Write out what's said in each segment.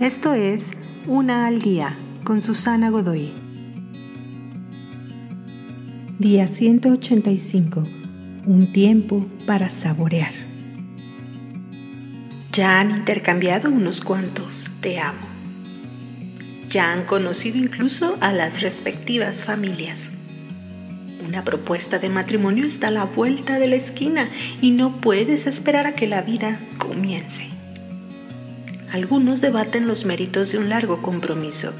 Esto es Una al Día con Susana Godoy. Día 185. Un tiempo para saborear. Ya han intercambiado unos cuantos te amo. Ya han conocido incluso a las respectivas familias. Una propuesta de matrimonio está a la vuelta de la esquina y no puedes esperar a que la vida comience. Algunos debaten los méritos de un largo compromiso.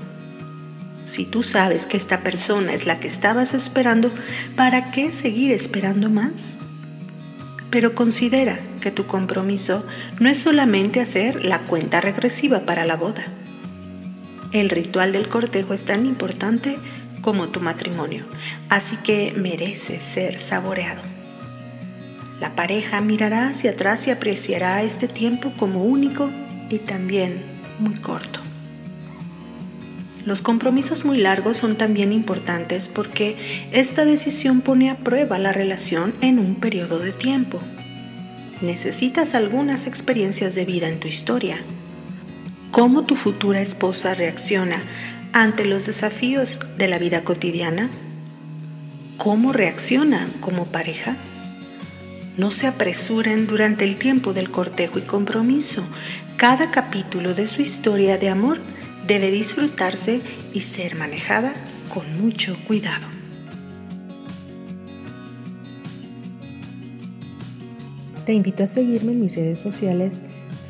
Si tú sabes que esta persona es la que estabas esperando, ¿para qué seguir esperando más? Pero considera que tu compromiso no es solamente hacer la cuenta regresiva para la boda. El ritual del cortejo es tan importante como tu matrimonio, así que merece ser saboreado. La pareja mirará hacia atrás y apreciará este tiempo como único y también muy corto. Los compromisos muy largos son también importantes porque esta decisión pone a prueba la relación en un periodo de tiempo. Necesitas algunas experiencias de vida en tu historia. ¿Cómo tu futura esposa reacciona ante los desafíos de la vida cotidiana? ¿Cómo reacciona como pareja? No se apresuren durante el tiempo del cortejo y compromiso. Cada capítulo de su historia de amor debe disfrutarse y ser manejada con mucho cuidado. Te invito a seguirme en mis redes sociales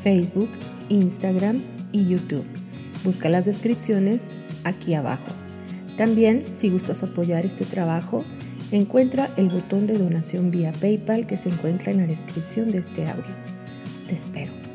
Facebook, Instagram y YouTube. Busca las descripciones aquí abajo. También, si gustas apoyar este trabajo, encuentra el botón de donación vía PayPal que se encuentra en la descripción de este audio. Te espero.